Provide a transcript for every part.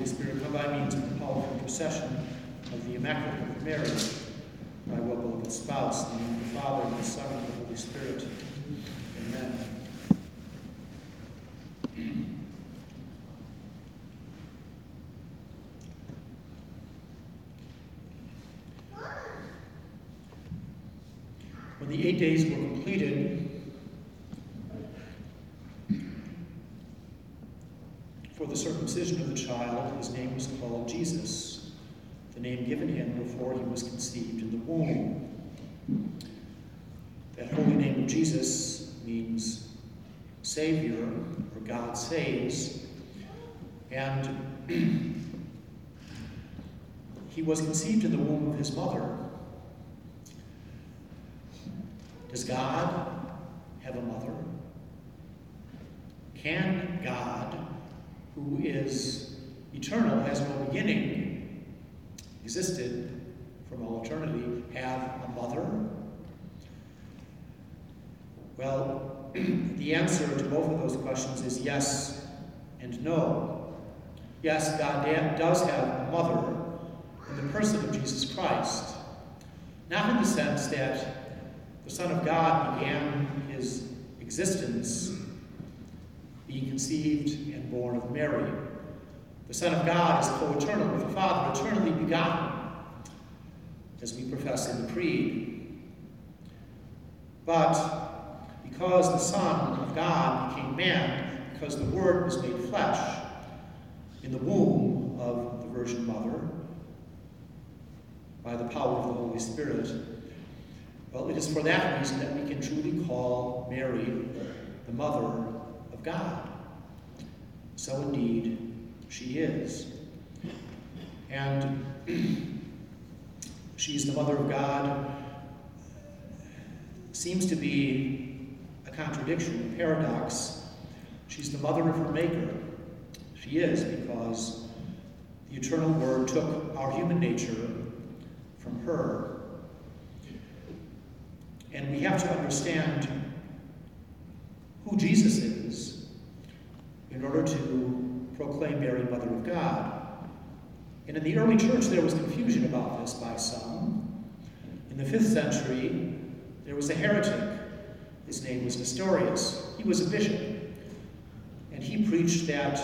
Holy Spirit, come by means of the powerful intercession of the Immaculate Mary, my well beloved spouse, in the name of the Father, and the Son, and the Holy Spirit. Amen. When the eight days were completed, for the circumcision of the child, his name was called Jesus, the name given him before he was conceived in the womb. That holy name of Jesus means Savior, or God saves. And he was conceived in the womb of his mother. Does God have a mother? Can God, who is eternal, has no beginning, existed from all eternity, have a mother? Well, the answer to both of those questions is yes and no. Yes, God does have a mother in the person of Jesus Christ. Not in the sense that the Son of God began his existence being conceived and born of Mary. The Son of God is co eternal with the Father, eternally begotten, as we profess in the Creed. But because the Son of God became man, because the Word was made flesh in the womb of the Virgin Mother, by the power of the Holy Spirit, well, it is for that reason that we can truly call Mary the Mother of God. So indeed, she is. And she's the Mother of God seems to be a contradiction, a paradox. She's the mother of her Maker. She is because the eternal Word took our human nature from her and we have to understand who Jesus is in order to proclaim Mary Mother of God. And in the early church, there was confusion about this by some. In the fifth century, there was a heretic. His name was Nestorius. He was a bishop. And he preached that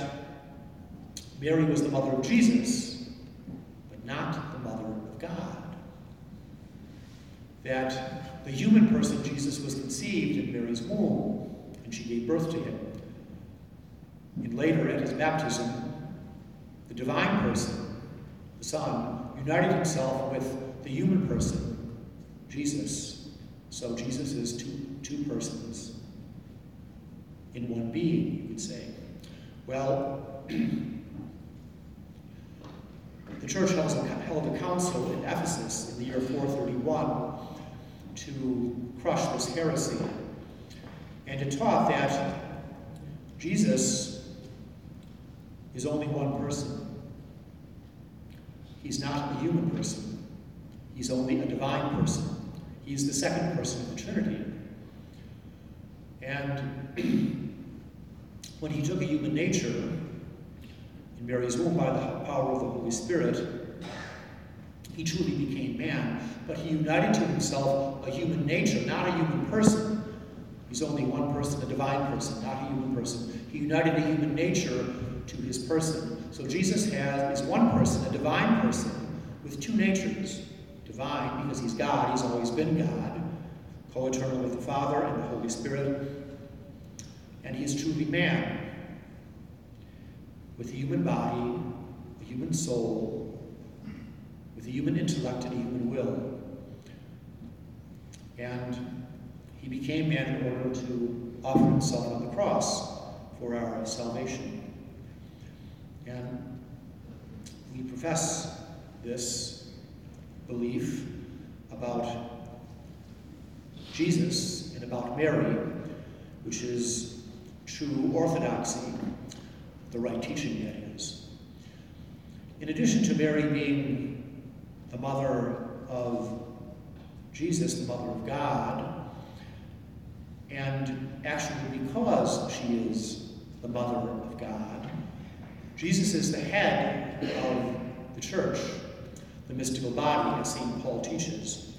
Mary was the mother of Jesus, but not the mother of God. That the human person, Jesus, was conceived in Mary's womb, and she gave birth to him. And later, at his baptism, the divine person, the Son, united himself with the human person, Jesus. So Jesus is two, two persons in one being, you could say. Well, the church held a council in Ephesus in the year 431 to crush this heresy. And it taught that Jesus is only one person. He's not a human person. He's only a divine person. He's the second person of the Trinity. And when he took a human nature in Mary's womb by the power of the Holy Spirit, he truly became man, but he united to himself a human nature, not a human person. He's only one person, a divine person, not a human person. He united a human nature to his person. So Jesus has is one person, a divine person, with two natures. Divine, because he's God, he's always been God, co-eternal with the Father and the Holy Spirit. And he is truly man, with a human body, a human soul, with a human intellect and a human will. And he became man in order to offer himself on the cross for our salvation. And we profess this belief about Jesus and about Mary, which is true orthodoxy, the right teaching, that is. In addition to Mary being the mother of Jesus, the mother of God. And actually, because she is the mother of God, Jesus is the head of the church, the mystical body, as St. Paul teaches.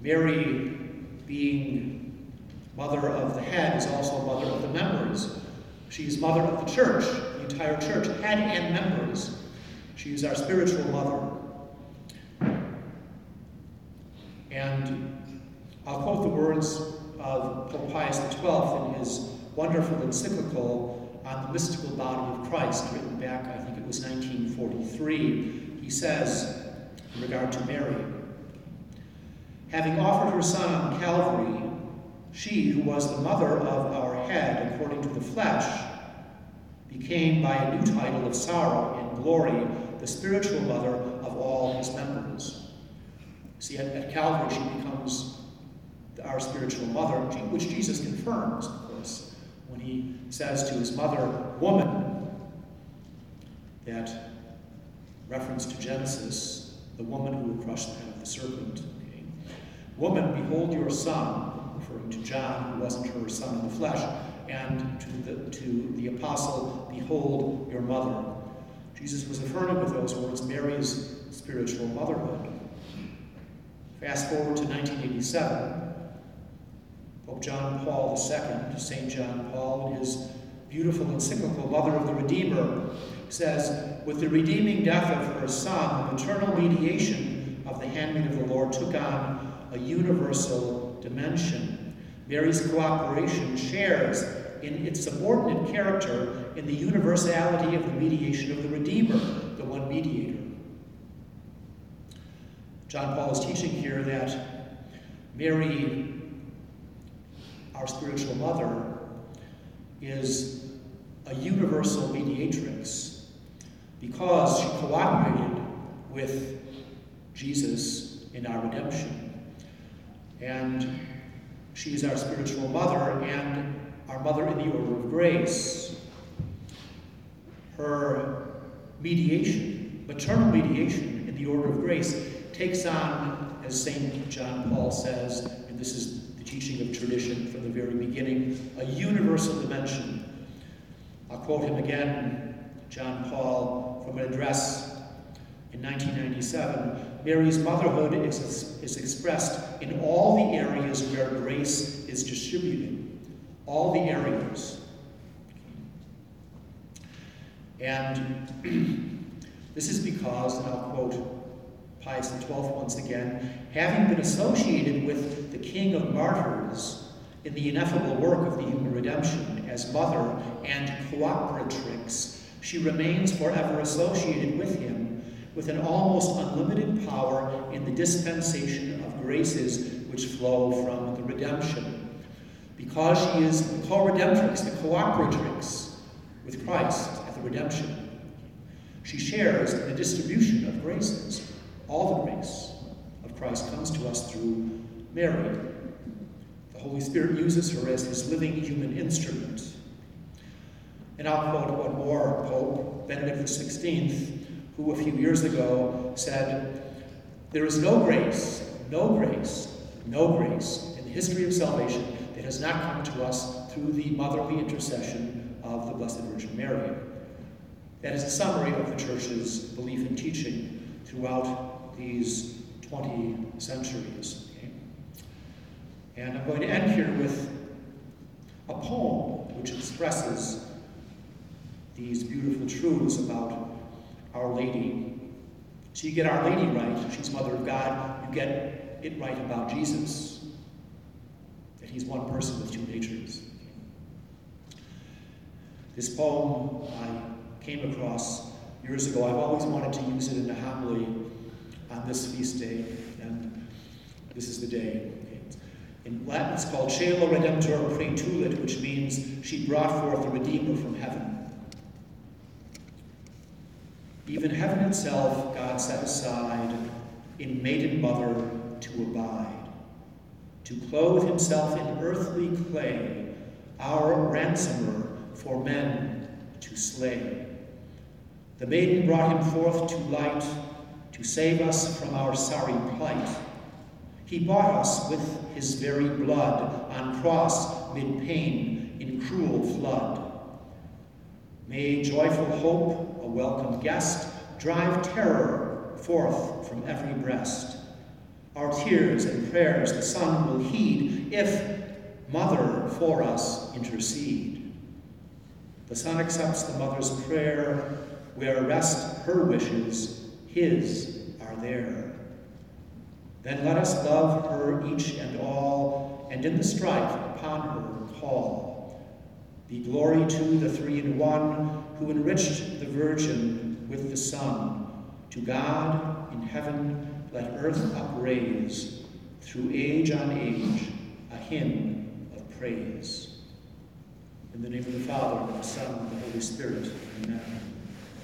Mary, being mother of the head, is also mother of the members. She is mother of the church, the entire church, head and members. She is our spiritual mother. And I'll quote the words of Pope Pius XII in his wonderful encyclical on the mystical body of Christ, written back, I think it was 1943. He says, in regard to Mary, having offered her son on Calvary, she, who was the mother of our head according to the flesh, became by a new title of sorrow and glory the spiritual mother of all his members. See, at, at Calvary, she becomes our spiritual mother, which Jesus confirms, of course, when he says to his mother, Woman, that reference to Genesis, the woman who would crush the head of the serpent. Okay? Woman, behold your son, referring to John, who wasn't her son in the flesh, and to the, to the apostle, behold your mother. Jesus was affirming with those words Mary's spiritual motherhood. Fast forward to 1987. Pope John Paul II, St. John Paul, in his beautiful encyclical, Mother of the Redeemer, says, With the redeeming death of her Son, the maternal mediation of the handmaid of the Lord took on a universal dimension. Mary's cooperation shares in its subordinate character in the universality of the mediation of the Redeemer, the one mediator. John Paul is teaching here that Mary, our spiritual mother, is a universal mediatrix because she cooperated with Jesus in our redemption. And she is our spiritual mother and our mother in the order of grace. Her mediation, maternal mediation in the order of grace, takes on, as St. John Paul says, and this is the teaching of tradition from the very beginning, a universal dimension. I'll quote him again, John Paul, from an address in 1997. Mary's motherhood is, is expressed in all the areas where grace is distributed. All the areas. And this is because, and I'll quote Pius XII once again, having been associated with the King of Martyrs in the ineffable work of the human redemption as mother and cooperatrix, she remains forever associated with him with an almost unlimited power in the dispensation of graces which flow from the redemption. Because she is the co-redemptrix, the cooperatrix with Christ at the redemption, she shares in the distribution of graces. All the grace of Christ comes to us through Mary. The Holy Spirit uses her as his living human instrument. And I'll quote one more Pope, Benedict XVI, who a few years ago said, There is no grace, no grace, no grace in the history of salvation that has not come to us through the motherly intercession of the Blessed Virgin Mary. That is a summary of the Church's belief and teaching throughout these 20 centuries. And I'm going to end here with a poem which expresses these beautiful truths about Our Lady. So you get Our Lady right, she's Mother of God, you get it right about Jesus, that he's one person with two natures. This poem I came across years ago. I've always wanted to use it in a homily on this feast day, and this is the day. In Latin, it's called Caelo Redemptor Praetulit, which means she brought forth the Redeemer from heaven. Even heaven itself God set aside in maiden mother to abide, to clothe himself in earthly clay, our ransomer for men to slay. The maiden brought him forth to light to save us from our sorry plight. He bought us with his very blood on cross mid pain in cruel flood. May joyful hope, a welcome guest, drive terror forth from every breast. Our tears and prayers the Son will heed if Mother for us intercede. The Son accepts the Mother's prayer, where rest her wishes, his are there. Then let us love her each and all, and in the strife upon her call. Be glory to the three in one, who enriched the Virgin with the Son. To God in heaven let earth upraise, through age on age, a hymn of praise. In the name of the Father, and of the Son, and of the Holy Spirit, amen.